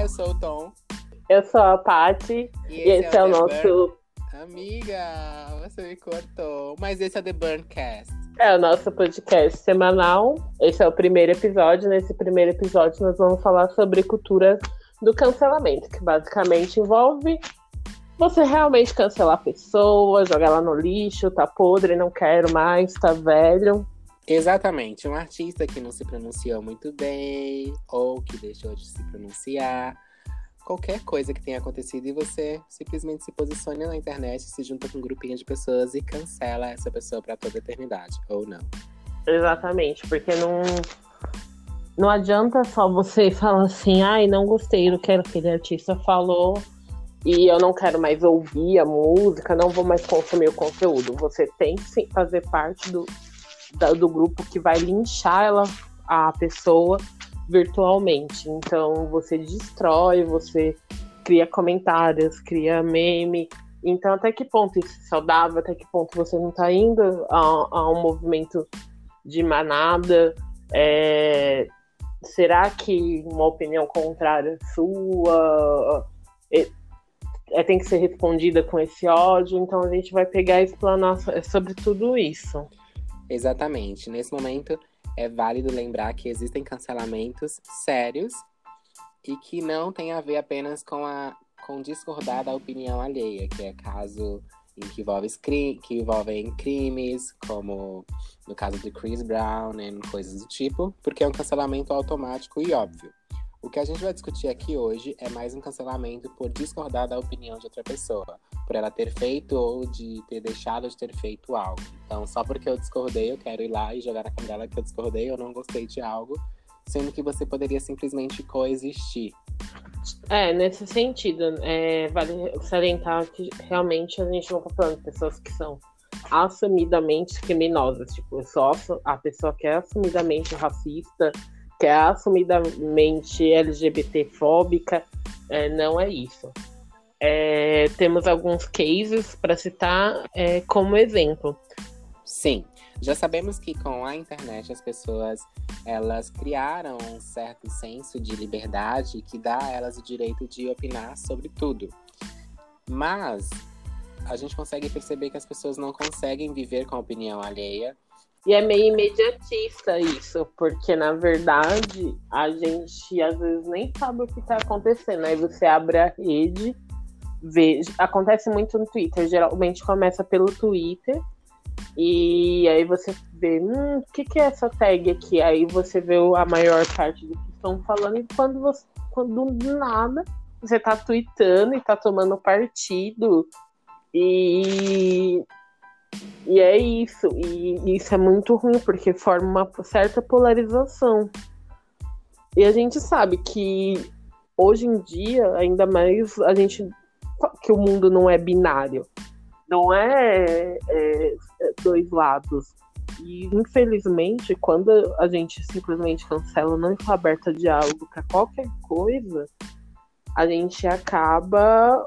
Eu sou o Tom. Eu sou a Paty. E, e esse, é, é o nosso. Amiga, você me cortou. Mas esse é o The Burncast. É o nosso podcast semanal. Esse é o primeiro episódio. Nesse primeiro episódio, nós vamos falar sobre cultura do cancelamento, que basicamente envolve você realmente cancelar a pessoa, jogar ela no lixo, tá podre, não quero mais, tá velho. Exatamente, um artista que não se pronunciou muito bem ou que deixou de se pronunciar. Qualquer coisa que tenha acontecido e você simplesmente se posiciona na internet, se junta com um grupinho de pessoas e cancela essa pessoa para toda a eternidade, ou não. Exatamente, porque não não adianta só você falar assim, ai, não gostei do que aquele artista falou e eu não quero mais ouvir a música, não vou mais consumir o conteúdo. Você tem que fazer parte do, do grupo que vai linchar ela, a pessoa virtualmente. Então você destrói, você cria comentários, cria meme. Então até que ponto isso é saudável? Até que ponto você não está indo a, a, um movimento de manada? É, será que uma opinião contrária sua é, é, tem que ser respondida com esse ódio? Então a gente vai pegar e explanar sobre tudo isso. Exatamente. Nesse momento, é válido lembrar que existem cancelamentos sérios e que não tem a ver apenas com a com discordar da opinião alheia, que é caso em que, envolve, que envolvem crimes, como no caso de Chris Brown e coisas do tipo, porque é um cancelamento automático e óbvio. O que a gente vai discutir aqui hoje é mais um cancelamento por discordar da opinião de outra pessoa, por ela ter feito ou de ter deixado de ter feito algo. Então, só porque eu discordei, eu quero ir lá e jogar na cara dela que eu discordei ou não gostei de algo, sendo que você poderia simplesmente coexistir. É, nesse sentido, é, vale salientar que realmente a gente não tá falando de pessoas que são assumidamente criminosas, tipo, só a pessoa que é assumidamente racista, que é assumidamente LGBT-fóbica, é, não é isso. É, temos alguns cases para citar é, como exemplo. Sim, já sabemos que com a internet as pessoas elas criaram um certo senso de liberdade que dá a elas o direito de opinar sobre tudo. Mas a gente consegue perceber que as pessoas não conseguem viver com a opinião alheia e é meio imediatista isso, porque na verdade a gente às vezes nem sabe o que está acontecendo. Aí você abre a rede, vê. Acontece muito no Twitter, geralmente começa pelo Twitter. E aí você vê, hum, o que, que é essa tag aqui? Aí você vê a maior parte do que estão falando, e quando você, quando do nada, você tá tweetando e tá tomando partido. E e é isso. E isso é muito ruim, porque forma uma certa polarização. E a gente sabe que hoje em dia, ainda mais a gente. que o mundo não é binário. Não é, é, é dois lados. E infelizmente, quando a gente simplesmente cancela, não está aberta a diálogo para qualquer coisa, a gente acaba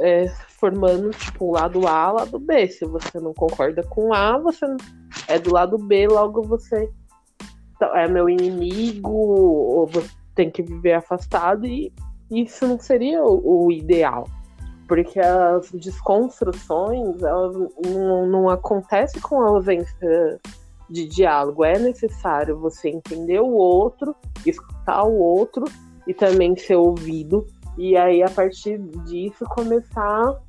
é, formando tipo um lado A, lado B. Se você não concorda com A, você é do lado B, logo você é meu inimigo, ou você tem que viver afastado, e isso não seria o, o ideal. Porque as desconstruções elas não, não acontecem com a ausência de diálogo. É necessário você entender o outro, escutar o outro e também ser ouvido e aí, a partir disso, começar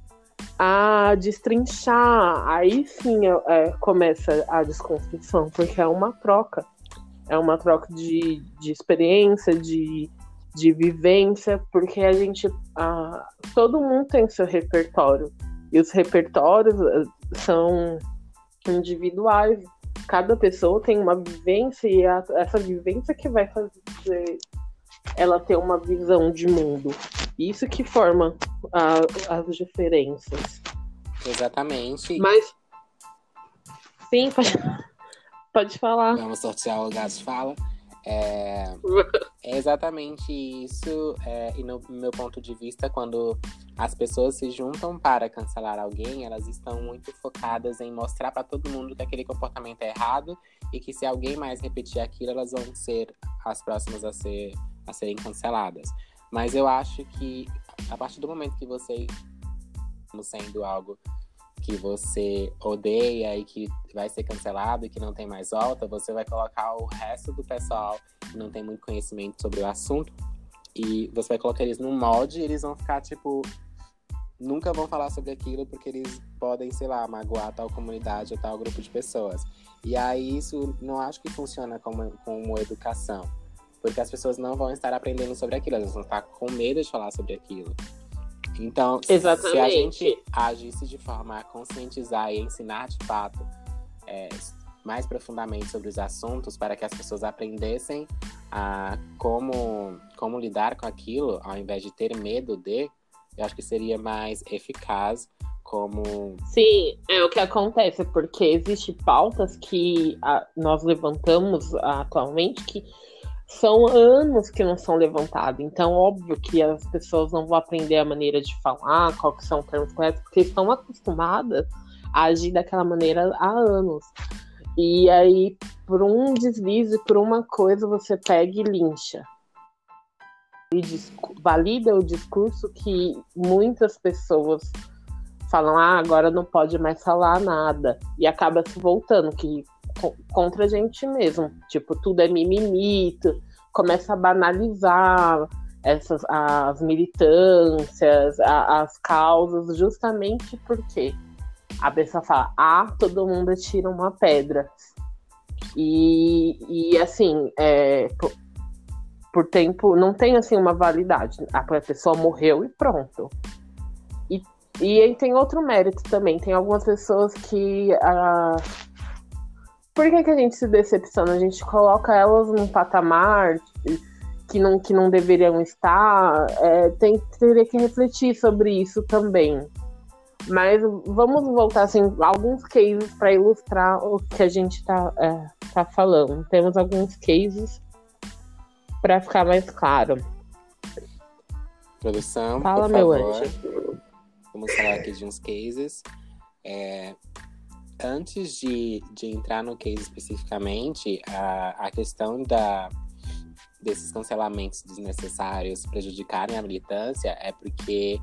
a destrinchar. Aí sim é, começa a desconstrução, porque é uma troca. É uma troca de, de experiência, de, de vivência, porque a gente. A, todo mundo tem seu repertório. E os repertórios eh, são individuais. Cada pessoa tem uma vivência e a, essa vivência que vai fazer ela ter uma visão de mundo. Isso que forma a, as diferenças. Exatamente. Mas. Sim, pode, pode falar. Vamos sortear o gás fala. É, é exatamente isso. É, e no meu ponto de vista, quando as pessoas se juntam para cancelar alguém, elas estão muito focadas em mostrar para todo mundo que aquele comportamento é errado e que se alguém mais repetir aquilo, elas vão ser as próximas a ser a serem canceladas. Mas eu acho que a partir do momento que você sendo algo que você odeia e que vai ser cancelado e que não tem mais volta, você vai colocar o resto do pessoal que não tem muito conhecimento sobre o assunto e você vai colocar eles num molde e eles vão ficar tipo nunca vão falar sobre aquilo porque eles podem, sei lá, magoar tal comunidade ou tal grupo de pessoas. E aí isso não acho que funciona como, como educação. Porque as pessoas não vão estar aprendendo sobre aquilo, elas vão estar com medo de falar sobre aquilo. Então, Exatamente. se a gente agisse de forma a conscientizar e ensinar de fato é, mais profundamente sobre os assuntos para que as pessoas aprendessem a como, como lidar com aquilo, ao invés de ter medo de, eu acho que seria mais eficaz como. Sim, é o que acontece, porque existem pautas que a, nós levantamos atualmente que são anos que não são levantados. Então, óbvio que as pessoas não vão aprender a maneira de falar, qual que são os termos corretos, porque estão acostumadas a agir daquela maneira há anos. E aí, por um deslize, por uma coisa, você pega e lincha. E valida o discurso que muitas pessoas falam, ah, agora não pode mais falar nada. E acaba se voltando, que contra a gente mesmo. Tipo, tudo é mimimito, começa a banalizar essas as militâncias, a, as causas, justamente porque a pessoa fala, ah, todo mundo tira uma pedra. E, e assim, é, por, por, tempo, não tem assim uma validade. A pessoa morreu e pronto. E, e aí tem outro mérito também. Tem algumas pessoas que. Ah, por que, que a gente se decepciona? A gente coloca elas num patamar que não, que não deveriam estar. É, tem, teria que refletir sobre isso também. Mas vamos voltar assim, alguns cases para ilustrar o que a gente está é, tá falando. Temos alguns cases para ficar mais claro. Produção, Fala, meu favor. anjo. Vamos falar aqui de uns cases. É, antes de, de entrar no case especificamente, a, a questão da, desses cancelamentos desnecessários prejudicarem a militância é porque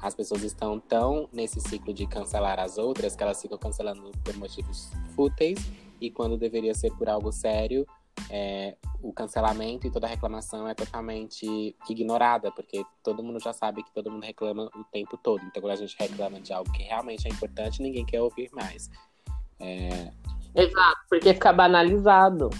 as pessoas estão tão nesse ciclo de cancelar as outras que elas ficam cancelando por motivos fúteis e quando deveria ser por algo sério, é, o cancelamento e toda reclamação é totalmente ignorada, porque todo mundo já sabe que todo mundo reclama o tempo todo. Então, quando a gente reclama de algo que realmente é importante, ninguém quer ouvir mais. É... Exato, porque fica banalizado,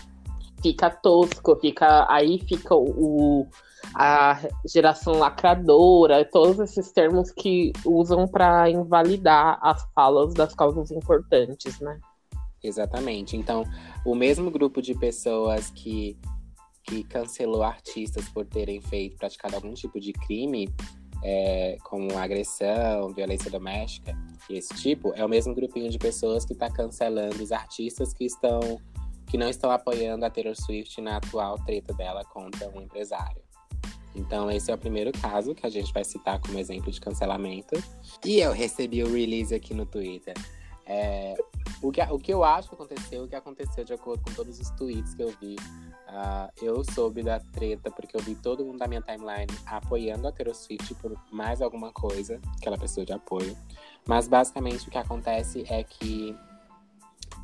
fica tosco, fica aí fica o, a geração lacradora, todos esses termos que usam para invalidar as falas das causas importantes, né? Exatamente. Então, o mesmo grupo de pessoas que, que cancelou artistas por terem feito, praticado algum tipo de crime, é, como agressão, violência doméstica e esse tipo, é o mesmo grupinho de pessoas que está cancelando os artistas que estão que não estão apoiando a Taylor Swift na atual treta dela contra um empresário. Então, esse é o primeiro caso que a gente vai citar como exemplo de cancelamento. E eu recebi o release aqui no Twitter. É, o, que, o que eu acho que aconteceu, o que aconteceu de acordo com todos os tweets que eu vi Uh, eu soube da treta porque eu vi todo mundo da minha timeline apoiando a Taylor Swift por mais alguma coisa que ela precisou de apoio. Mas basicamente o que acontece é que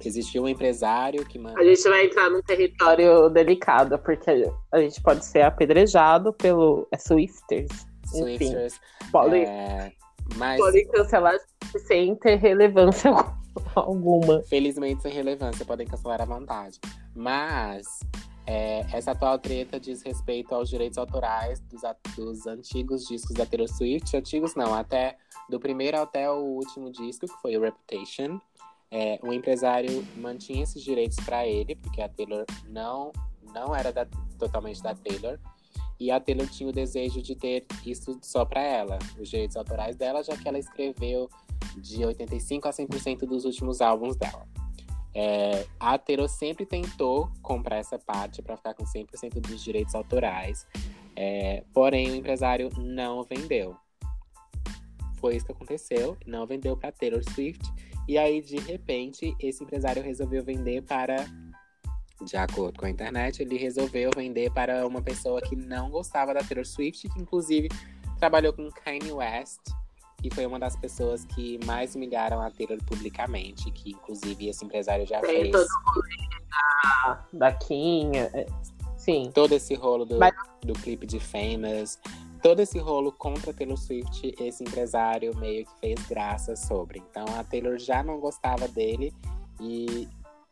existiu um empresário que manda... A gente vai entrar num território delicado, porque a gente pode ser apedrejado pelo é Swifters. Swifters. Enfim, pode, é... Mas... pode cancelar sem ter relevância alguma. Felizmente sem relevância, podem cancelar à vontade. Mas é, essa atual treta diz respeito aos direitos autorais dos, dos, antigos discos da Taylor Swift. Antigos não, até do primeiro até o último disco, que foi o Reputation. É, o empresário mantinha esses direitos para ele, porque a Taylor não, não era da, totalmente da Taylor. E a Taylor tinha o desejo de ter isso só para ela, os direitos autorais dela, já que ela escreveu de 85% a 100% dos últimos álbuns dela. É, a Tero sempre tentou comprar essa parte para ficar com 100% dos direitos autorais, é, porém o empresário não vendeu. Foi isso que aconteceu, não vendeu para Taylor Swift, e aí de repente esse empresário resolveu vender para De acordo com a internet, ele resolveu vender para uma pessoa que não gostava da Taylor Swift, que inclusive trabalhou com Kanye West, que foi uma das pessoas que mais humilharam a Taylor publicamente, que inclusive esse empresário já Tem fez. todo da, da Kim, é, sim. Todo esse rolo do, Mas- do clipe de Famous, todo esse rolo contra Taylor Swift, esse empresário meio que fez graça sobre. Então a Taylor já não gostava dele e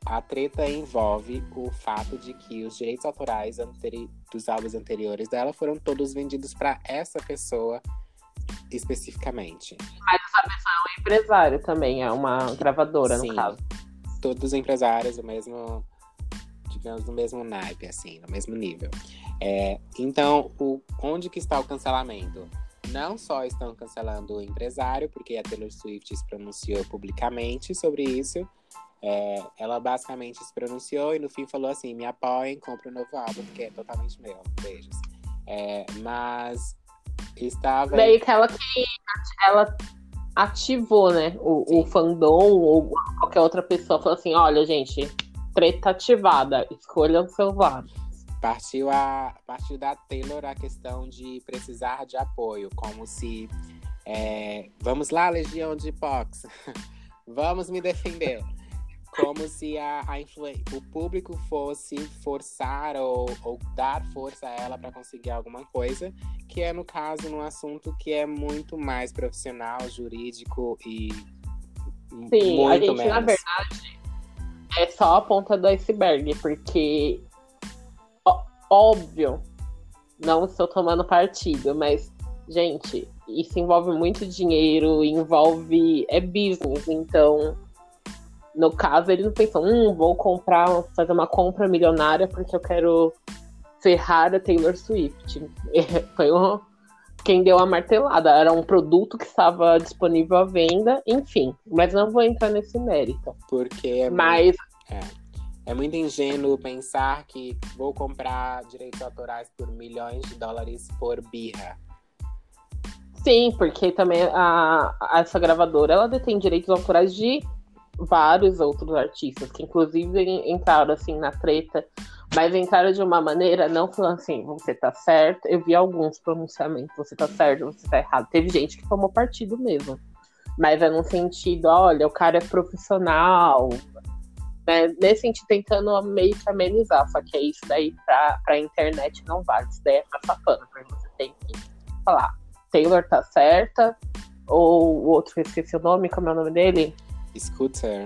a treta envolve o fato de que os direitos autorais dos álbuns anteriores dela foram todos vendidos para essa pessoa especificamente. O empresário também é uma gravadora, Sim. no caso. todos os empresários do mesmo, digamos, no mesmo naipe, assim, no mesmo nível. É, então, o, onde que está o cancelamento? Não só estão cancelando o empresário, porque a Taylor Swift se pronunciou publicamente sobre isso. É, ela basicamente se pronunciou e no fim falou assim: me apoiem, compre um novo álbum, porque é totalmente meu. Beijos. É, mas estava. Meio que ela que ela ativou, né? O, o fandom ou qualquer outra pessoa falou assim: olha, gente, treta ativada, escolham seu lado. Partiu, a, partiu da Taylor a questão de precisar de apoio, como se. é, vamos lá, Legião de Pox, vamos me defender. Como se a, a o público fosse forçar ou, ou dar força a ela para conseguir alguma coisa, que é, no caso, num assunto que é muito mais profissional, jurídico e. Sim, muito a gente, menos. na verdade, é só a ponta do iceberg, porque, ó- óbvio, não estou tomando partido, mas, gente, isso envolve muito dinheiro, envolve. É business, então. No caso, ele não pensou, hum, vou comprar, fazer uma compra milionária porque eu quero ferrar a Taylor Swift. Foi um, quem deu a martelada. Era um produto que estava disponível à venda, enfim. Mas não vou entrar nesse mérito. Porque é muito- Mas É muito ingênuo pensar que vou comprar direitos autorais por milhões de dólares por birra. sim, porque também a, a- essa gravadora ela detém direitos autorais de vários outros artistas, que inclusive entraram assim na treta, mas entraram de uma maneira não falando assim, você tá certo. Eu vi alguns pronunciamentos, você tá certo, você tá errado. Teve gente que tomou partido mesmo. Mas é no sentido, olha, o cara é profissional, né? Nesse sentido, tentando meio que amenizar. Só que é isso daí pra, pra internet não vale. Isso daí é passar pano. Porque você tem que falar, Taylor tá certa, ou o outro, esqueci o nome, como é o nome dele? Scooter.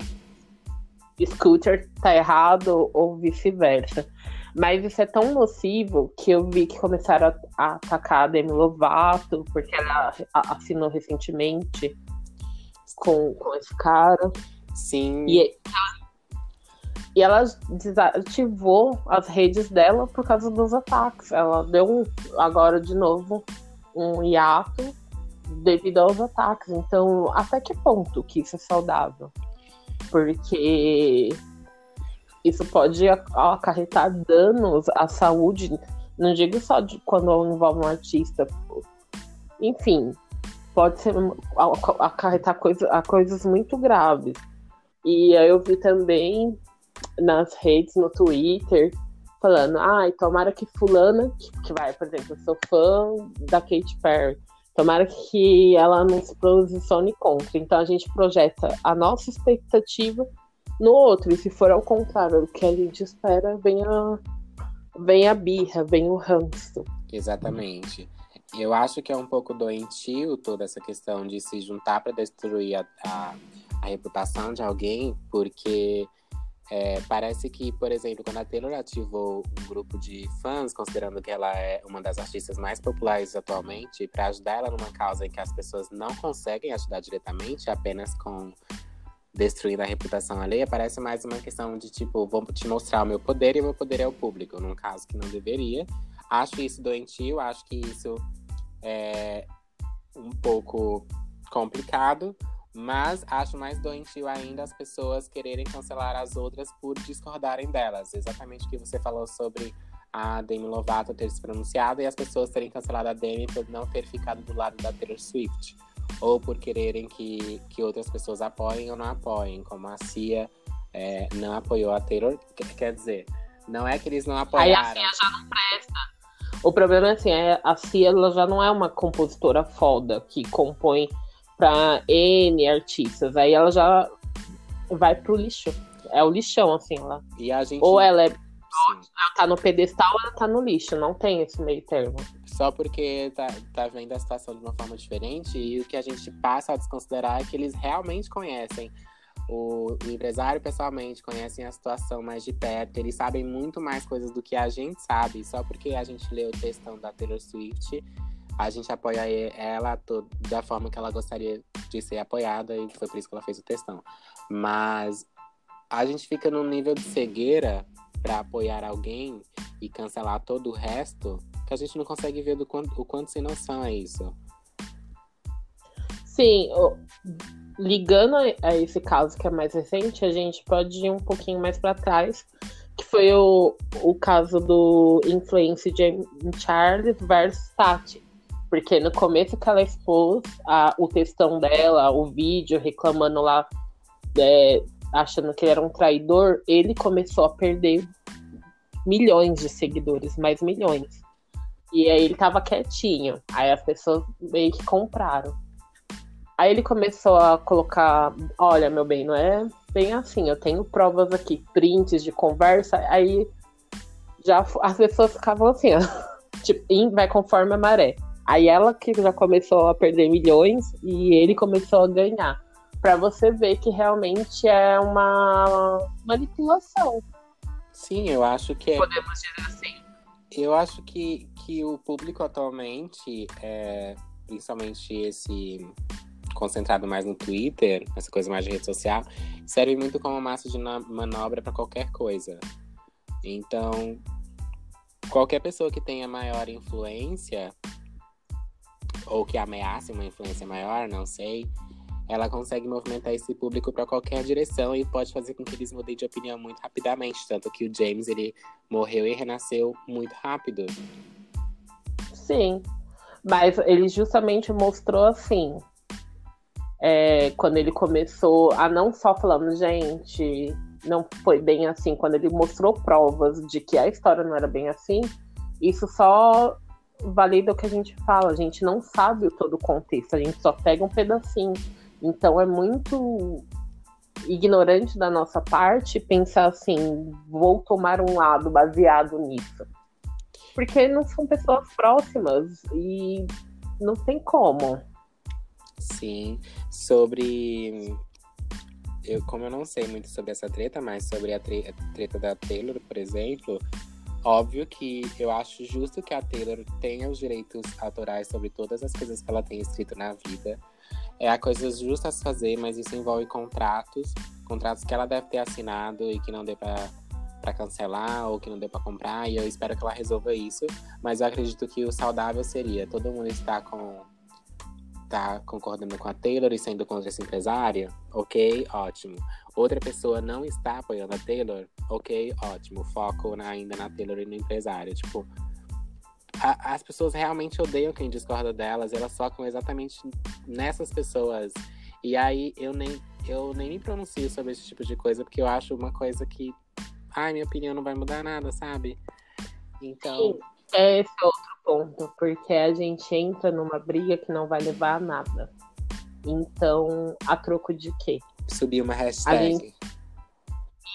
Scooter tá errado, ou vice-versa. Mas isso é tão nocivo que eu vi que começaram a, a atacar a Demi Lovato, porque ela assinou recentemente com, com esse cara. Sim. E, e ela desativou as redes dela por causa dos ataques. Ela deu um, agora de novo um hiato devido aos ataques. Então, até que ponto que isso é saudável? Porque isso pode ac- acarretar danos à saúde, não digo só de quando envolve um artista. Enfim, pode ser acarretar coisa, coisas muito graves. E aí eu vi também nas redes, no Twitter, falando, ai, tomara que fulana, que, que vai, por exemplo, eu sou fã da Katy Perry, tomara que ela não se posicione contra. Então a gente projeta a nossa expectativa no outro, e se for ao contrário, o que a gente espera, vem a, vem a birra, vem o ranço. Exatamente. Eu acho que é um pouco doentio toda essa questão de se juntar para destruir a, a, a reputação de alguém, porque é, parece que, por exemplo, quando a Taylor ativou um grupo de fãs, considerando que ela é uma das artistas mais populares atualmente, para ajudar ela numa causa em que as pessoas não conseguem ajudar diretamente, apenas com destruindo a reputação alheia, parece mais uma questão de tipo, vou te mostrar o meu poder e o meu poder é o público, num caso que não deveria. Acho isso doentio, acho que isso é um pouco complicado, mas acho mais doentio ainda as pessoas quererem cancelar as outras por discordarem delas. Exatamente o que você falou sobre a Demi Lovato ter se pronunciado e as pessoas terem cancelado a Demi por não ter ficado do lado da Taylor Swift. Ou por quererem que, que outras pessoas apoiem ou não apoiem, como a Cia é, não apoiou a Taylor. Quer dizer, Não é que eles não Aí apoiaram. a Cia já não presta. O problema é assim, é, a Cia ela já não é uma compositora foda que compõe pra N artistas. Aí ela já vai pro lixo. É o lixão, assim, ela. E a gente. Ou ela é, ela tá no pedestal ou ela tá no lixo. Não tem esse meio termo. Só porque tá, tá vendo a situação de uma forma diferente e o que a gente passa a desconsiderar é que eles realmente conhecem o, o empresário pessoalmente, conhecem a situação mais de perto, eles sabem muito mais coisas do que a gente sabe. Só porque a gente leu o textão da Taylor Swift, a gente apoia ela da forma que ela gostaria de ser apoiada e foi por isso que ela fez o textão. Mas a gente fica num nível de cegueira pra apoiar alguém e cancelar todo o resto que a gente não consegue ver do quanto, o quanto sem noção é isso. Sim, ligando a- esse caso que é mais recente, a gente pode ir um pouquinho mais para trás, que foi o, o caso do Influence James Charles versus Tati. Porque no começo que ela expôs a- o textão dela, o vídeo reclamando lá, é, achando que ele era um traidor, ele começou a perder milhões de seguidores, mais milhões. E aí ele tava quietinho. Aí as pessoas meio que compraram. Aí ele começou a colocar, olha, meu bem, não é bem assim, eu tenho provas aqui, prints de conversa, aí já as pessoas ficavam assim, ó, tipo, vai conforme a maré. Aí ela que já começou a perder milhões e ele começou a ganhar. Pra você ver que realmente é uma manipulação, Sim, eu acho que é, podemos dizer assim. eu acho que, que o público atualmente, é, principalmente esse concentrado mais no Twitter, essa coisa mais de rede social, serve muito como massa de manobra para qualquer coisa. Então, qualquer pessoa que tenha maior influência ou que ameace uma influência maior, não sei, ela consegue movimentar esse público para qualquer direção e pode fazer com que eles mudem de opinião muito rapidamente, tanto que o James ele morreu e renasceu muito rápido. Sim, mas ele justamente mostrou assim, é, quando ele começou a não só falando, gente, não foi bem assim, quando ele mostrou provas de que a história não era bem assim, isso só valida o que a gente fala, a gente não sabe o todo o contexto, a gente só pega um pedacinho. Então é muito ignorante da nossa parte pensar assim, vou tomar um lado baseado nisso porque não são pessoas próximas e não tem como. Sim, sobre. Eu, como eu não sei muito sobre essa treta, mas sobre a, tre- a treta da Taylor, por exemplo, óbvio que eu acho justo que a Taylor tenha os direitos autorais sobre todas as coisas que ela tem escrito na vida. É a coisa justa a se fazer, mas isso envolve contratos, contratos que ela deve ter assinado e que não dê pra, pra cancelar ou que não dê pra comprar, e eu espero que ela resolva isso. Mas eu acredito que o saudável seria todo mundo estar com tá concordando com a Taylor e sendo contra esse empresário, ok, ótimo. Outra pessoa não está apoiando a Taylor, ok, ótimo. Foco na- ainda na Taylor e no empresário. Tipo, a- as pessoas realmente odeiam quem discorda delas, elas focam exatamente nessas pessoas. E aí eu nem, eu nem me pronuncio sobre esse tipo de coisa, porque eu acho uma coisa que, ai, minha opinião não vai mudar nada, sabe? Então, Sim. É esse outro ponto, porque a gente entra numa briga que não vai levar a nada. Então, a troco de quê? subir uma hashtag. gente-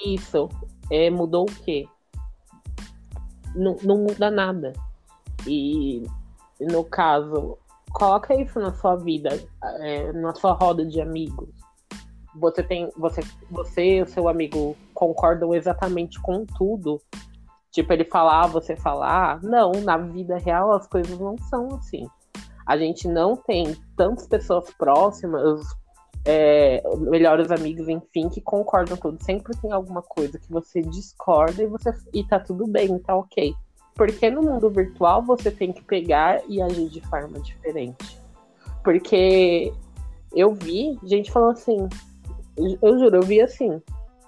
Isso é, mudou o quê? Não, não muda nada. E no caso, coloca isso na sua vida, é, na sua roda de amigos. Você tem, você, você e o seu amigo concordam exatamente com tudo. Tipo, ele falar, você falar. Não, na vida real as coisas não são assim. A gente não tem tantas pessoas próximas, é, melhores amigos, enfim, que concordam tudo. Sempre tem alguma coisa que você discorda e você e tá tudo bem, tá ok. Porque no mundo virtual você tem que pegar e agir de forma diferente. Porque eu vi gente falando assim, eu juro, eu vi assim,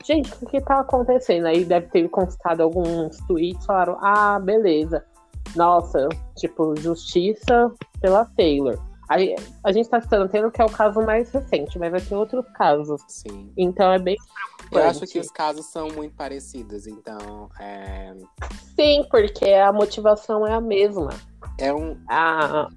gente, o que tá acontecendo? Aí deve ter consultado alguns tweets, falaram, ah, beleza. Nossa, tipo, justiça pela Taylor. Aí, a gente tá citando Taylor, que é o caso mais recente, mas vai ter outros casos. Sim. Então é bem Eu acho que os casos são muito parecidos, então. É... Sim, porque a motivação é a mesma. É um. Ah,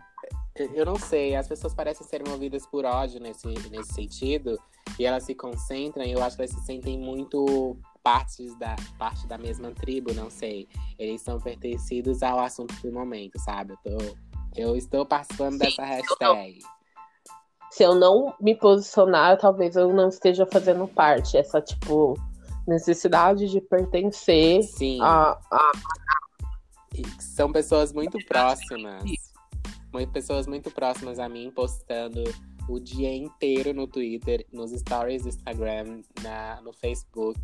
Eu não sei, as pessoas parecem ser movidas por ódio nesse, nesse sentido, e elas se concentram, e eu acho que elas se sentem muito partes da, parte da mesma tribo, não sei. Eles são pertencidos ao assunto do momento, sabe? Eu, tô, eu estou participando Sim, dessa hashtag. se eu não me posicionar, talvez eu não esteja fazendo parte. Essa, tipo, necessidade de pertencer Sim. a, a são pessoas muito próximas. Muito, pessoas muito próximas a mim postando o dia inteiro no Twitter, nos stories do Instagram, na, no Facebook.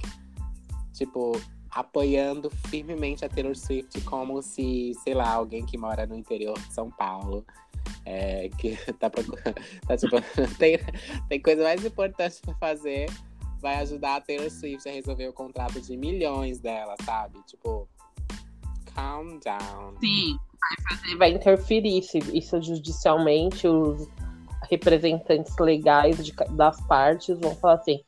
Tipo, apoiando firmemente a Taylor Swift como se, sei lá, alguém que mora no interior de São Paulo. é, que tá procurando. Tá, tipo, tem, tem coisa mais importante pra fazer. Vai ajudar a Taylor Swift a resolver o contrato de milhões dela, sabe? Tipo, calm down. Sim, vai, fazer, vai interferir se isso judicialmente, os representantes legais de das partes vão falar assim: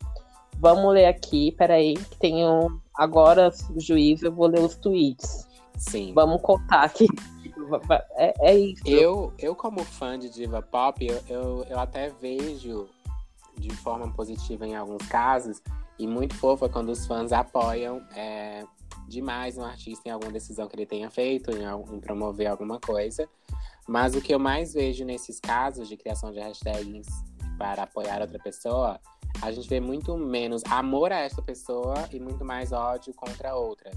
vamos ler aqui, peraí, que tem um. Agora, o juiz, eu vou ler os tweets. Sim. Vamos contar aqui. É, é isso. Eu, eu, como fã de diva pop, eu, eu, eu até vejo de forma positiva em alguns casos, e muito fofa quando os fãs apoiam é, demais um artista em alguma decisão que ele tenha feito, em, em promover alguma coisa. Mas o que eu mais vejo nesses casos de criação de hashtags para apoiar outra pessoa, a gente vê muito menos amor a essa pessoa e muito mais ódio contra outras.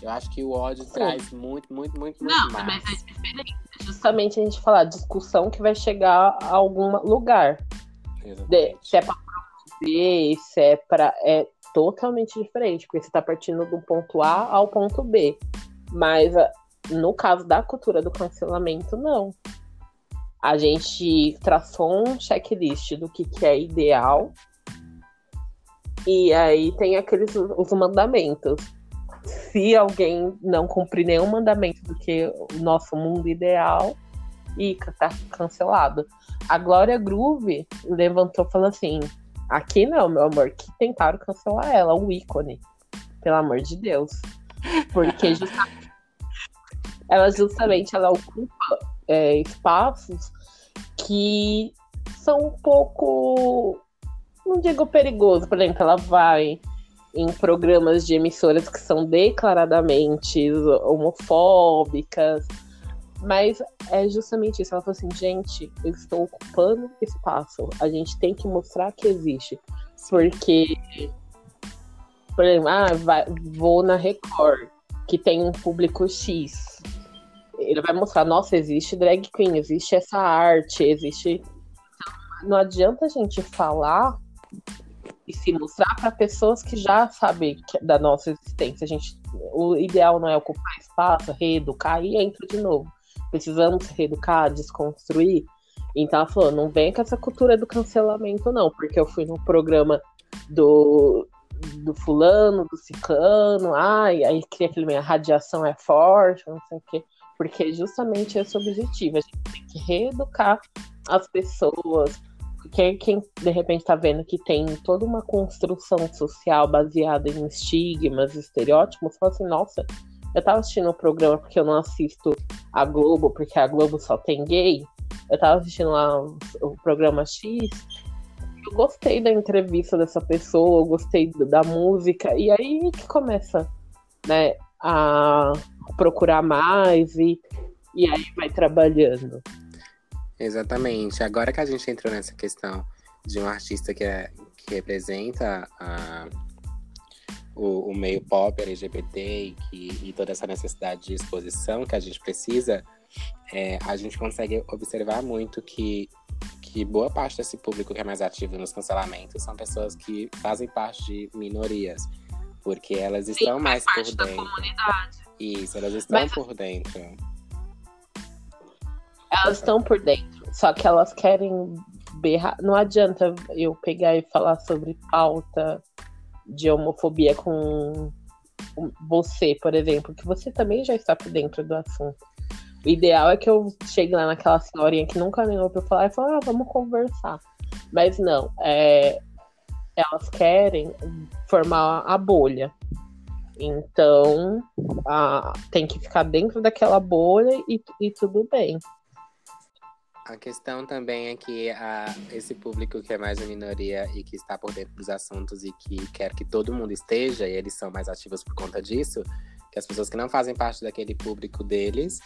Eu acho que o ódio Sim. traz muito, muito, muito, muito Não, mais. mas é diferente. Justamente a gente falar discussão que vai chegar a algum lugar. De- Exatamente. se é pra promover, se é pra. É totalmente diferente, porque você tá partindo do ponto A ao ponto B. Mas ah, no caso da cultura do cancelamento, não. A gente traçou um checklist do que, que é ideal. E aí tem aqueles os mandamentos. Se alguém não cumprir nenhum mandamento do que o nosso mundo ideal, e tá cancelado. A Glória Groove levantou e falou assim: aqui não, meu amor, que tentaram cancelar ela, o ícone. Pelo amor de Deus. Porque justamente, ela justamente ela ocupa é, espaços que são um pouco. Não digo perigoso, por exemplo, ela vai em programas de emissoras que são declaradamente homofóbicas, mas é justamente isso. Ela falou assim, gente, eu estou ocupando espaço. A gente tem que mostrar que existe. Porque, por exemplo, ah, vai- vou na Record, que tem um público X. Ele vai mostrar, nossa, existe drag queen, existe essa arte, existe. Não adianta a gente falar e se mostrar para pessoas que já sabem que- da nossa existência. A gente, o ideal não é ocupar espaço, reeducar e entra de novo precisamos reeducar, desconstruir. Então ela falou, não vem com essa cultura do cancelamento, não, porque eu fui no programa do, do fulano, do ciclano, ai, aí cria aquele meio, a radiação é forte, não sei o quê. Porque justamente esse é o objetivo, a gente tem que reeducar as pessoas, porque quem de repente tá vendo que tem toda uma construção social baseada em estigmas, estereótipos, fala assim, nossa, eu tava assistindo o programa porque eu não assisto a Globo, porque a Globo só tem gay. Eu tava assistindo lá o programa X. Gostei da entrevista dessa pessoa, gostei da música. E aí que começa, né, a procurar mais e, e aí vai trabalhando. Exatamente. Agora que a gente entrou nessa questão de um artista que, é, que representa a- o, o meio pop LGBT e, que, e toda essa necessidade de exposição que a gente precisa, é, a gente consegue observar muito que, que boa parte desse público que é mais ativo nos cancelamentos são pessoas que fazem parte de minorias, porque elas estão mais por parte da dentro. comunidade. Isso, elas estão Mas- por dentro. Elas estão por dentro, só que elas querem berrar. Não adianta eu pegar e falar sobre pauta de homofobia com você, por exemplo, que você também já está por dentro do assunto. O ideal é que eu chegue lá naquela senhorinha que nunca nem ouviu falar e fale, ah, vamos conversar. Mas não, é, elas querem formar a bolha. Então, a, tem que ficar dentro daquela bolha e, e tudo bem. A questão também é que a, esse público que é mais a minoria e que está por dentro dos assuntos e que quer que todo mundo esteja, e eles são mais ativos por conta disso, que as pessoas que não fazem parte daquele público deles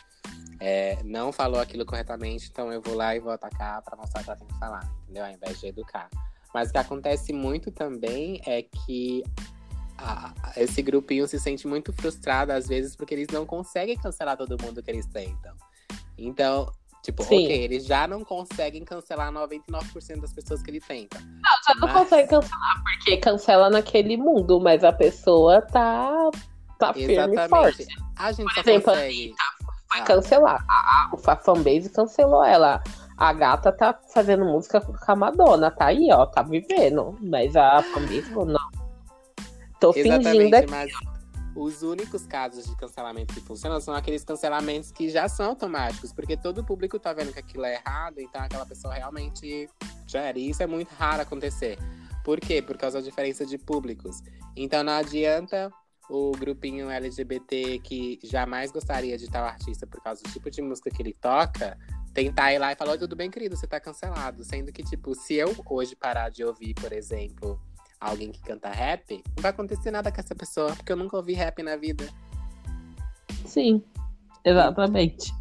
é, não falou aquilo corretamente, então eu vou lá e vou atacar para mostrar que ela tem que falar, entendeu? Ao invés de educar. Mas o que acontece muito também é que a, esse grupinho se sente muito frustrado às vezes porque eles não conseguem cancelar todo mundo que eles tentam. Então, tipo, Sim. ok, eles já não conseguem cancelar 99% das pessoas que ele tenta. Não, já não mas... consegue cancelar, porque cancela naquele mundo, mas a pessoa tá, tá firme Exatamente. e forte. A gente Por só exemplo, consegue... Foi ah. cancelar. A, a, a fanbase cancelou ela. A gata tá fazendo música com a Madonna, tá aí, ó, tá vivendo. Mas a fanbase falou, não. Tô Exatamente, fingindo aqui. Mas os únicos casos de cancelamento que funcionam são aqueles cancelamentos que já são automáticos, porque todo o público tá vendo que aquilo é errado, então aquela pessoa realmente gera. E isso é muito raro acontecer. Por quê? Por causa da diferença de públicos. Então não adianta o grupinho LGBT que jamais gostaria de tal artista por causa do tipo de música que ele toca, tentar ir lá e falar: tudo bem, querido, você tá cancelado. Sendo que, tipo, se eu hoje parar de ouvir, por exemplo, alguém que canta rap, não vai acontecer nada com essa pessoa, porque eu nunca ouvi rap na vida. Sim, exatamente.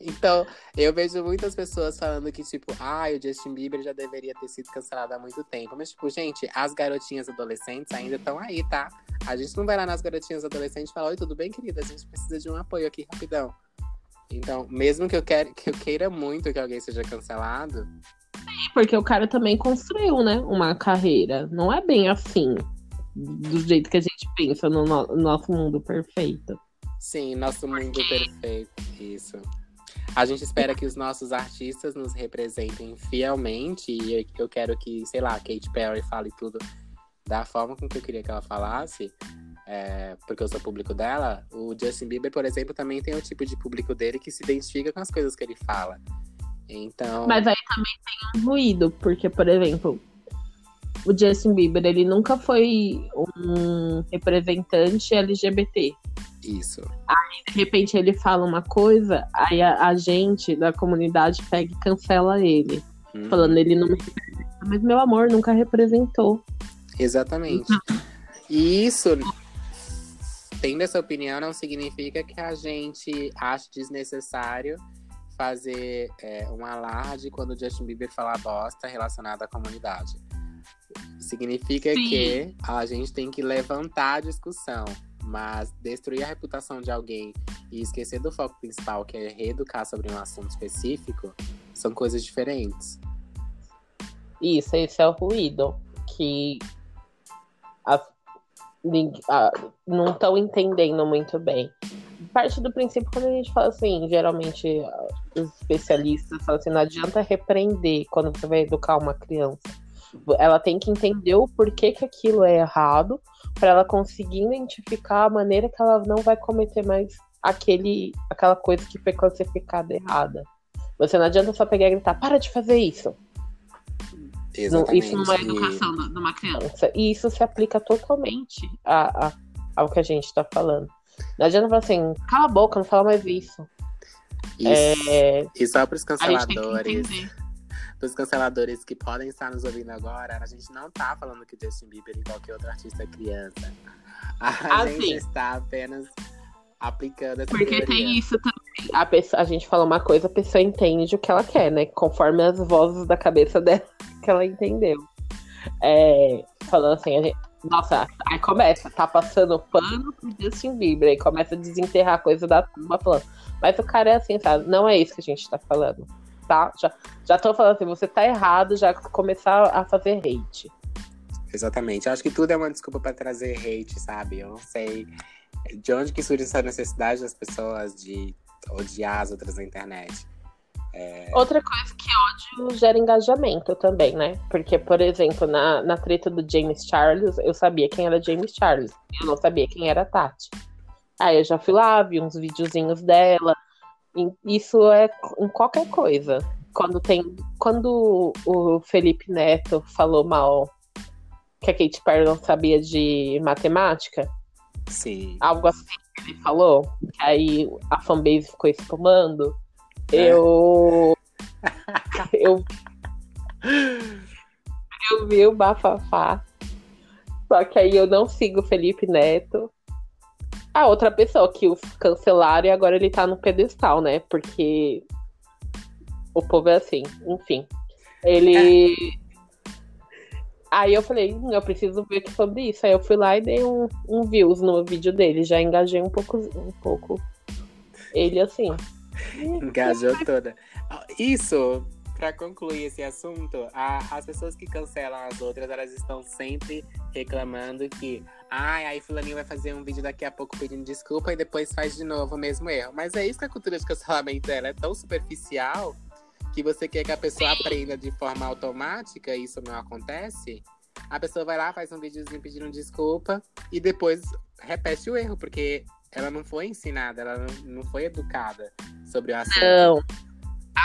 Então, eu vejo muitas pessoas falando que, tipo, ah, o Justin Bieber já deveria ter sido cancelado há muito tempo. Mas, tipo, gente, as garotinhas adolescentes ainda estão aí, tá? A gente não vai lá nas garotinhas adolescentes e falar, oi, tudo bem, querida? A gente precisa de um apoio aqui rapidão. Então, mesmo que eu, quer, que eu queira muito que alguém seja cancelado. Sim, porque o cara também construiu, né, uma carreira. Não é bem assim, do jeito que a gente pensa no, no nosso mundo perfeito. Sim, nosso mundo perfeito. Isso. A gente espera que os nossos artistas nos representem fielmente. E eu quero que, sei lá, Kate Perry fale tudo da forma com que eu queria que ela falasse é, porque eu sou público dela, o Justin Bieber, por exemplo, também tem o tipo de público dele que se identifica com as coisas que ele fala. Então. Mas aí também tem um ruído, porque, por exemplo, o Justin Bieber, ele nunca foi um representante LGBT. Isso. Aí, de repente, ele fala uma coisa, aí a, a gente da comunidade pega e cancela ele. Uhum. Falando, ele não me representa. Mas, meu amor, nunca representou. Exatamente. Então... E isso tendo essa opinião não significa que a gente ache desnecessário fazer é, um alarde quando o Justin Bieber falar bosta relacionada à comunidade. Significa Sim. que a gente tem que levantar a discussão, mas destruir a reputação de alguém e esquecer do foco principal, que é reeducar sobre um assunto específico, são coisas diferentes. Isso, esse é o ruído que as ah, não estão entendendo muito bem. Parte do princípio, quando a gente fala assim, geralmente os especialistas falam assim, não adianta repreender quando você vai educar uma criança. Ela tem que entender o porquê que aquilo é errado, para ela conseguir identificar a maneira que ela não vai cometer mais aquele, aquela coisa que foi classificada errada. Você não adianta só pegar e gritar, para de fazer isso. Exatamente. isso não é educação de uma criança. E isso se aplica totalmente a, a, ao que a gente está falando. Não adianta falar assim, cala a boca, não fala mais isso. Isso. É... E só para os canceladores. Para os canceladores que podem estar nos ouvindo agora, a gente não tá falando que Justin Bieber e qualquer outro artista é criança. A ah, gente sim. está apenas aplicando essa Porque teoria. tem isso também. A, pessoa, a gente fala uma coisa, a pessoa entende o que ela quer, né? Conforme as vozes da cabeça dela que ela entendeu. É, falando assim, a gente, nossa, aí começa, tá passando pano pro Justin Bieber, aí começa a desenterrar a coisa da turma falando. Mas o cara é assim, sabe? Não é isso que a gente tá falando. Tá? Já, já tô falando assim, você tá errado, já começar a fazer hate. Exatamente. Eu acho que tudo é uma desculpa para trazer hate, sabe? Eu não sei de onde que surge essa necessidade das pessoas de odiar as outras na internet. É... Outra coisa que ódio gera engajamento também, né? Porque, por exemplo, na, na treta do James Charles, eu sabia quem era James Charles. Eu não sabia quem era Tati. Aí eu já fui lá, vi uns videozinhos dela. Isso é em qualquer coisa. Quando tem. Quando o Felipe Neto falou mal que a Katy Perry não sabia de matemática. Sim. Algo assim que ele falou. Que aí a fanbase ficou espumando. É. Eu. eu. Eu vi o bafafá. Só que aí eu não sigo o Felipe Neto. A outra pessoa que os cancelaram e agora ele tá no pedestal, né? Porque o povo é assim, enfim. Ele. É. Aí eu falei, hum, eu preciso ver sobre isso. Aí eu fui lá e dei um, um views no vídeo dele. Já engajei um pouco, um pouco ele assim. Engajou toda. Isso, para concluir esse assunto, a, as pessoas que cancelam as outras, elas estão sempre reclamando que, ai, aí fulaninho vai fazer um vídeo daqui a pouco pedindo desculpa e depois faz de novo o mesmo erro. Mas é isso que a cultura de cancelamento ela é tão superficial que você quer que a pessoa aprenda de forma automática e isso não acontece, a pessoa vai lá, faz um videozinho pedindo desculpa e depois repete o erro, porque ela não foi ensinada, ela não, não foi educada sobre o assunto. Não.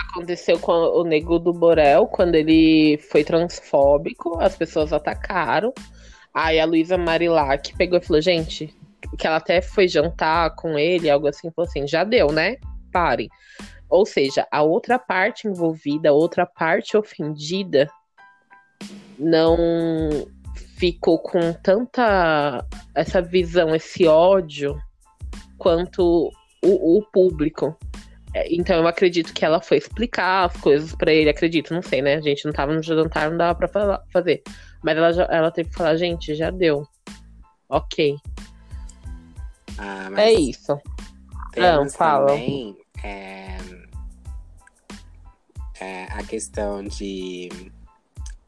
Aconteceu com o Nego do Borel, quando ele foi transfóbico, as pessoas atacaram. Aí a Luísa Marilac pegou e falou, gente, que ela até foi jantar com ele, algo assim, falou assim, já deu, né? Parem. Ou seja, a outra parte envolvida, a outra parte ofendida, não ficou com tanta essa visão, esse ódio, quanto o, o público. É, então eu acredito que ela foi explicar as coisas para ele, acredito, não sei, né? A gente não tava no jantar, não dava pra fazer. Mas ela, já, ela teve que falar, gente, já deu. Ok. Ah, é isso. Não, fala. Também, é, é, a questão de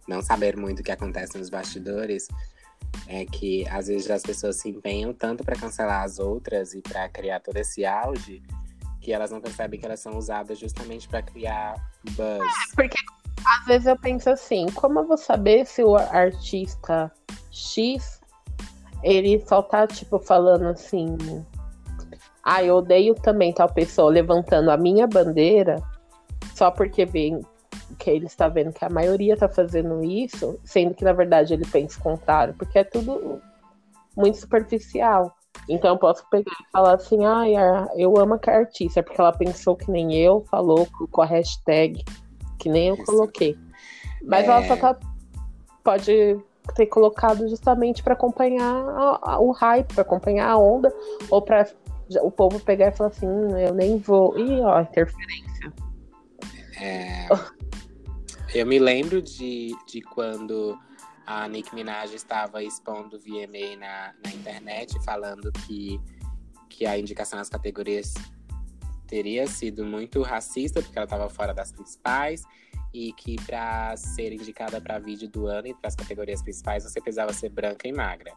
não saber muito o que acontece nos bastidores é que às vezes as pessoas se empenham tanto para cancelar as outras e para criar todo esse auge que elas não percebem que elas são usadas justamente para criar buzz. É, porque às vezes eu penso assim, como eu vou saber se o artista X ele só tá tipo falando assim, ah, eu odeio também tal pessoa levantando a minha bandeira só porque vem que ele está vendo que a maioria está fazendo isso, sendo que na verdade ele pensa o contrário, porque é tudo muito superficial. Então eu posso pegar e falar assim, ah, eu amo a artista, porque ela pensou que nem eu, falou com a hashtag que nem eu isso. coloquei. Mas é... ela só tá, pode ter colocado justamente para acompanhar a, a, o hype, para acompanhar a onda, ou para o povo pegar e falar assim, hum, eu nem vou. Ih, ó, interferência. É... Eu me lembro de, de quando a Nicki Minaj estava expondo o VMA na, na internet, falando que, que a indicação nas categorias teria sido muito racista, porque ela estava fora das principais, e que para ser indicada para vídeo do ano e para as categorias principais você precisava ser branca e magra.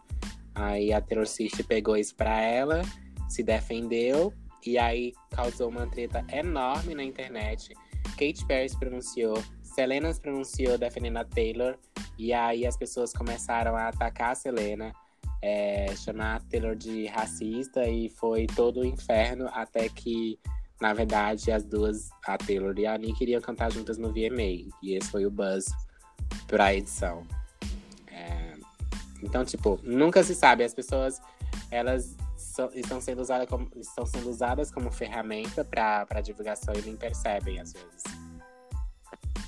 Aí a Taylor Swift pegou isso para ela, se defendeu, e aí causou uma treta enorme na internet Kate Perry se pronunciou, Selena se pronunciou defendendo a Taylor, e aí as pessoas começaram a atacar a Selena, é, chamar a Taylor de racista, e foi todo o inferno até que, na verdade, as duas, a Taylor e a Annie, queriam cantar juntas no VMA, e esse foi o buzz pra edição. É, então, tipo, nunca se sabe, as pessoas, elas estão sendo usadas como, estão sendo usadas como ferramenta para divulgação e nem percebem às vezes.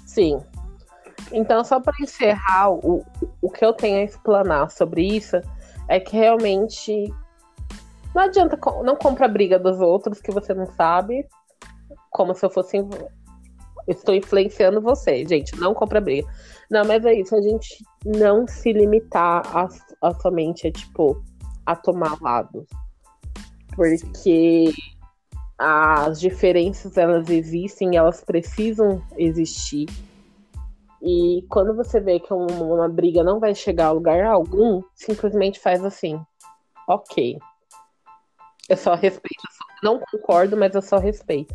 Sim. Então, só para encerrar, o, o que eu tenho a explanar sobre isso é que realmente não adianta, não compra a briga dos outros que você não sabe, como se eu fosse. Estou influenciando você, gente. Não compra briga. Não, mas é isso, a gente não se limitar a, a somente, tipo, a tomar lados porque as diferenças elas existem, elas precisam existir. E quando você vê que uma, uma briga não vai chegar a lugar algum, simplesmente faz assim. Ok. Eu só respeito. Não concordo, mas eu só respeito.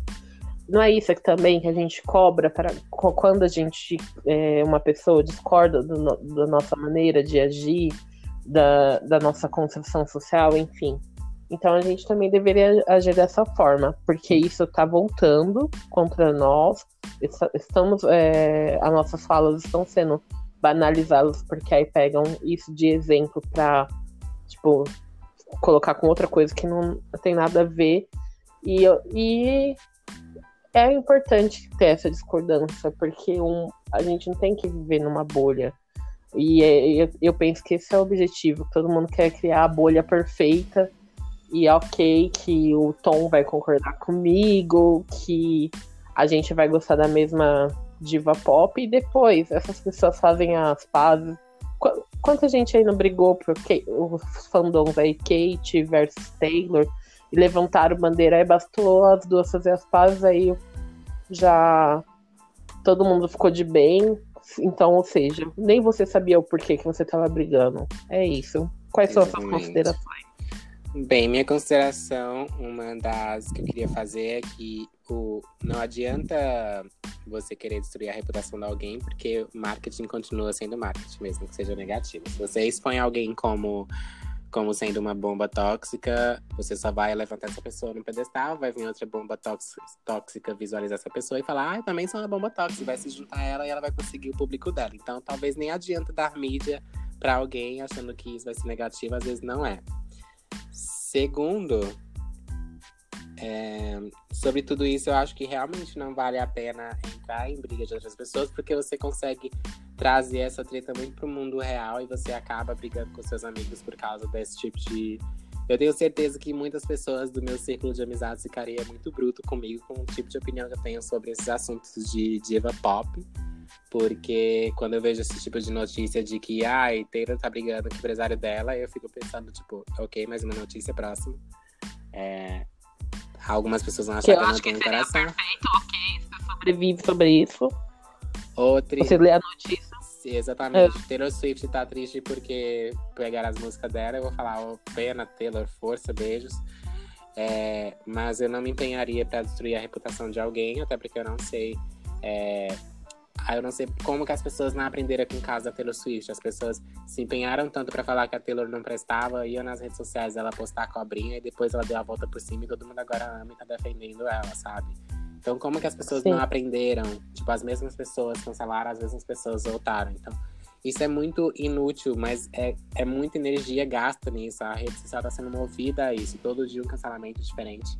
Não é isso que também que a gente cobra para quando a gente, é, uma pessoa discorda do, da nossa maneira de agir, da, da nossa construção social, enfim. Então a gente também deveria agir dessa forma, porque isso está voltando contra nós. Estamos, é, as nossas falas estão sendo banalizá-los, porque aí pegam isso de exemplo pra, tipo, colocar com outra coisa que não tem nada a ver. E, e é importante ter essa discordância, porque um, a gente não tem que viver numa bolha. E é, eu, eu penso que esse é o objetivo. Todo mundo quer criar a bolha perfeita. E é ok que o Tom vai concordar comigo, que a gente vai gostar da mesma diva pop. E depois essas pessoas fazem as pazes. Quanta gente aí não brigou por os fandoms aí, Kate versus Taylor, e levantaram bandeira, aí bastou as duas fazer as pazes, aí já todo mundo ficou de bem. Então, ou seja, nem você sabia o porquê que você estava brigando. É isso. Quais Exatamente. são as suas considerações? Bem, minha consideração, uma das que eu queria fazer é que o, não adianta você querer destruir a reputação de alguém, porque marketing continua sendo marketing, mesmo que seja negativo. Se você expõe alguém como como sendo uma bomba tóxica, você só vai levantar essa pessoa no pedestal, vai vir outra bomba tóxica visualizar essa pessoa e falar, ah, eu também sou uma bomba tóxica, vai se juntar a ela e ela vai conseguir o público dela. Então, talvez nem adianta dar mídia para alguém achando que isso vai ser negativo, às vezes não é. Segundo, é, sobre tudo isso, eu acho que realmente não vale a pena entrar em briga de outras pessoas, porque você consegue trazer essa treta muito pro mundo real e você acaba brigando com seus amigos por causa desse tipo de. Eu tenho certeza que muitas pessoas do meu círculo de amizades ficariam muito bruto comigo com o tipo de opinião que eu tenho sobre esses assuntos de diva pop. Porque quando eu vejo esse tipo de notícia de que, ai, Taylor tá brigando com o empresário dela, eu fico pensando, tipo, ok, mais uma notícia próxima. É, Algumas pessoas vão achar que, que eu não tenho coração. Perfeito, ok, você sobrevive sobre isso. Outra. Você lê a notícia. Exatamente. É. Taylor Swift tá triste porque pegaram as músicas dela. Eu vou falar, oh, pena, Taylor, força, beijos. É, mas eu não me empenharia para destruir a reputação de alguém, até porque eu não sei é, Aí eu não sei como que as pessoas não aprenderam aqui em casa da Taylor Swift. As pessoas se empenharam tanto para falar que a Taylor não prestava, iam nas redes sociais ela postar a cobrinha e depois ela deu a volta por cima e todo mundo agora ama e tá defendendo ela, sabe? Então como que as pessoas Sim. não aprenderam? Tipo, as mesmas pessoas cancelaram, as mesmas pessoas voltaram. Então, isso é muito inútil, mas é, é muita energia gasta nisso. A rede social tá sendo movida a isso. Todo dia um cancelamento diferente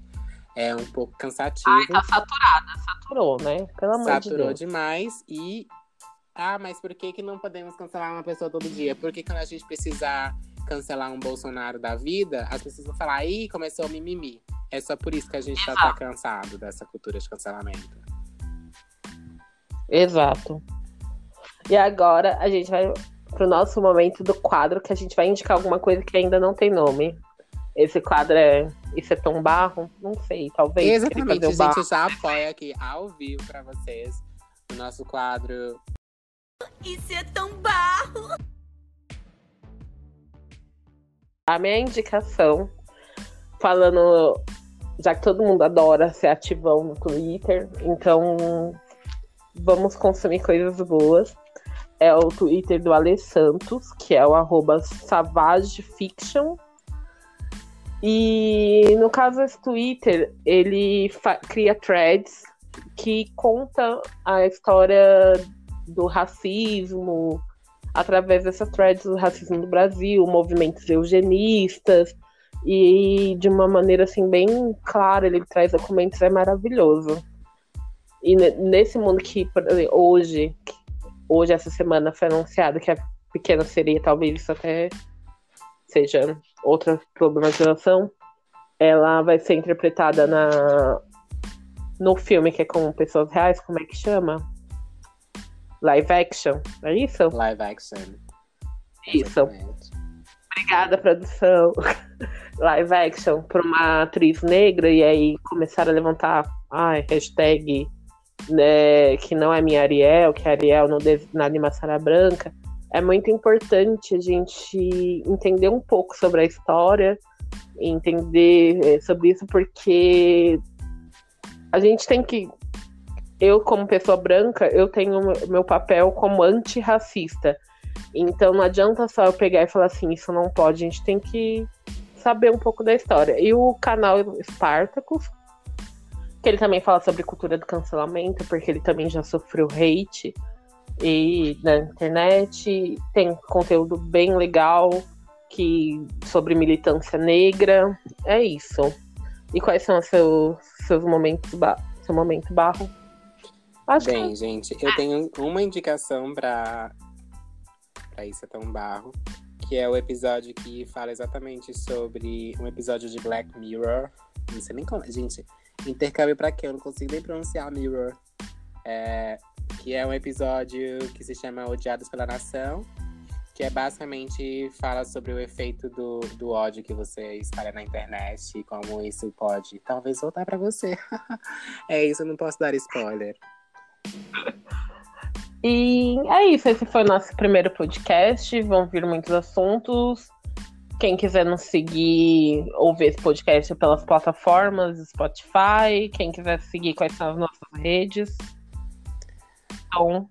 é um pouco cansativo. Ai, tá saturada, saturou, né? Pelo amor Saturou de Deus. demais e. Ah, mas por que, que não podemos cancelar uma pessoa todo dia? Porque quando a gente precisar cancelar um Bolsonaro da vida, as pessoas vão falar, aí começou o mimimi. É só por isso que a gente tá, tá cansado dessa cultura de cancelamento. Exato. E agora a gente vai pro nosso momento do quadro que a gente vai indicar alguma coisa que ainda não tem nome. Esse quadro é. Isso é tão barro? Não sei, talvez. Exatamente, a gente já apoia aqui ao vivo pra vocês o nosso quadro. Isso é tão barro! A minha indicação, falando. Já que todo mundo adora ser ativão no Twitter, então vamos consumir coisas boas. É o Twitter do Ale Santos, que é o arroba Fiction e no caso esse Twitter, ele cria threads que conta a história do racismo através dessas threads do racismo do Brasil, movimentos eugenistas e de uma maneira assim bem clara, ele traz documentos é maravilhoso. E nesse mundo que hoje, hoje essa semana foi anunciado que a pequena seria talvez isso até seja outra problematização, ela vai ser interpretada na no filme que é com pessoas reais, como é que chama? Live action, é isso? Live action. Isso. Exatamente. Obrigada, produção. Live action para uma atriz negra e aí começaram a levantar ai, hashtag né, que não é minha Ariel, que a Ariel não deve na animação era branca é muito importante a gente entender um pouco sobre a história, entender é, sobre isso, porque a gente tem que. Eu, como pessoa branca, eu tenho meu papel como antirracista. Então não adianta só eu pegar e falar assim, isso não pode, a gente tem que saber um pouco da história. E o canal Spartacus, que ele também fala sobre cultura do cancelamento, porque ele também já sofreu hate e na internet. Tem conteúdo bem legal que sobre militância negra. É isso. E quais são os seus, seus momentos, ba seu momento barro? Acho Bem, que... gente, eu tenho uma indicação para para isso é tão barro, que é o episódio que fala exatamente sobre um episódio de Black Mirror. Não sei nem como. Gente, intercâmbio pra quê? Eu não consigo nem pronunciar Mirror. É, que é um episódio que se chama Odiados pela Nação, que é basicamente fala sobre o efeito do, do ódio que você espalha na internet e como isso pode talvez voltar para você. é isso, eu não posso dar spoiler. E é isso, esse foi o nosso primeiro podcast. Vão vir muitos assuntos. Quem quiser nos seguir, ouvir esse podcast pelas plataformas Spotify. Quem quiser seguir quais são as nossas redes. Então.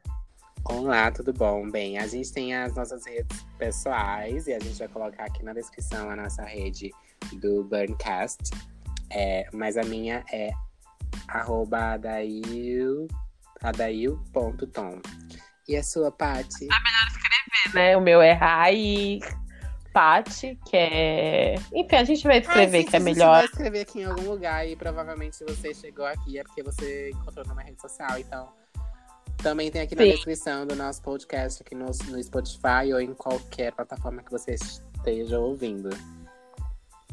Olá, tudo bom? Bem, a gente tem as nossas redes pessoais e a gente vai colocar aqui na descrição a nossa rede do Burncast. É, mas a minha é arroba adail.tom. E a sua, Paty? É melhor escrever, né? O meu é Rai Paty, que é. Enfim, a gente vai escrever, que é melhor. A gente vai escrever aqui em algum lugar e provavelmente se você chegou aqui é porque você encontrou numa rede social. Então, também tem aqui Sim. na descrição do nosso podcast, aqui no, no Spotify ou em qualquer plataforma que você esteja ouvindo.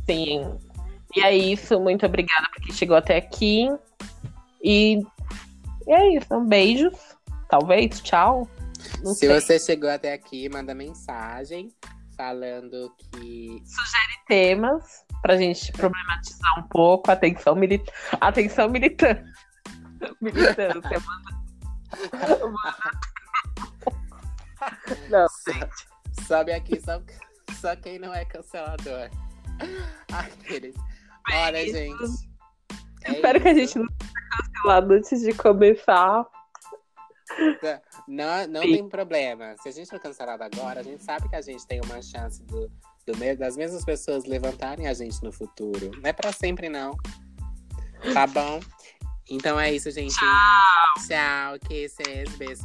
Sim. E é isso. Muito obrigada por quem chegou até aqui. E, e é isso. Um beijos. Talvez. Tchau. Não Se sei. você chegou até aqui, manda mensagem falando que. Sugere temas pra gente problematizar um pouco. Atenção, milita... Atenção militante. Militância. Não, gente. Sobe aqui só, só quem não é cancelador. Aqueles. Olha, gente. É Espero isso. que a gente não seja cancelado antes de começar. Não, não tem problema. Se a gente for cancelado agora, a gente sabe que a gente tem uma chance do, do, das mesmas pessoas levantarem a gente no futuro. Não é pra sempre, não. Tá bom? Então é isso, gente. Tchau. Tchau, kisses, beijos.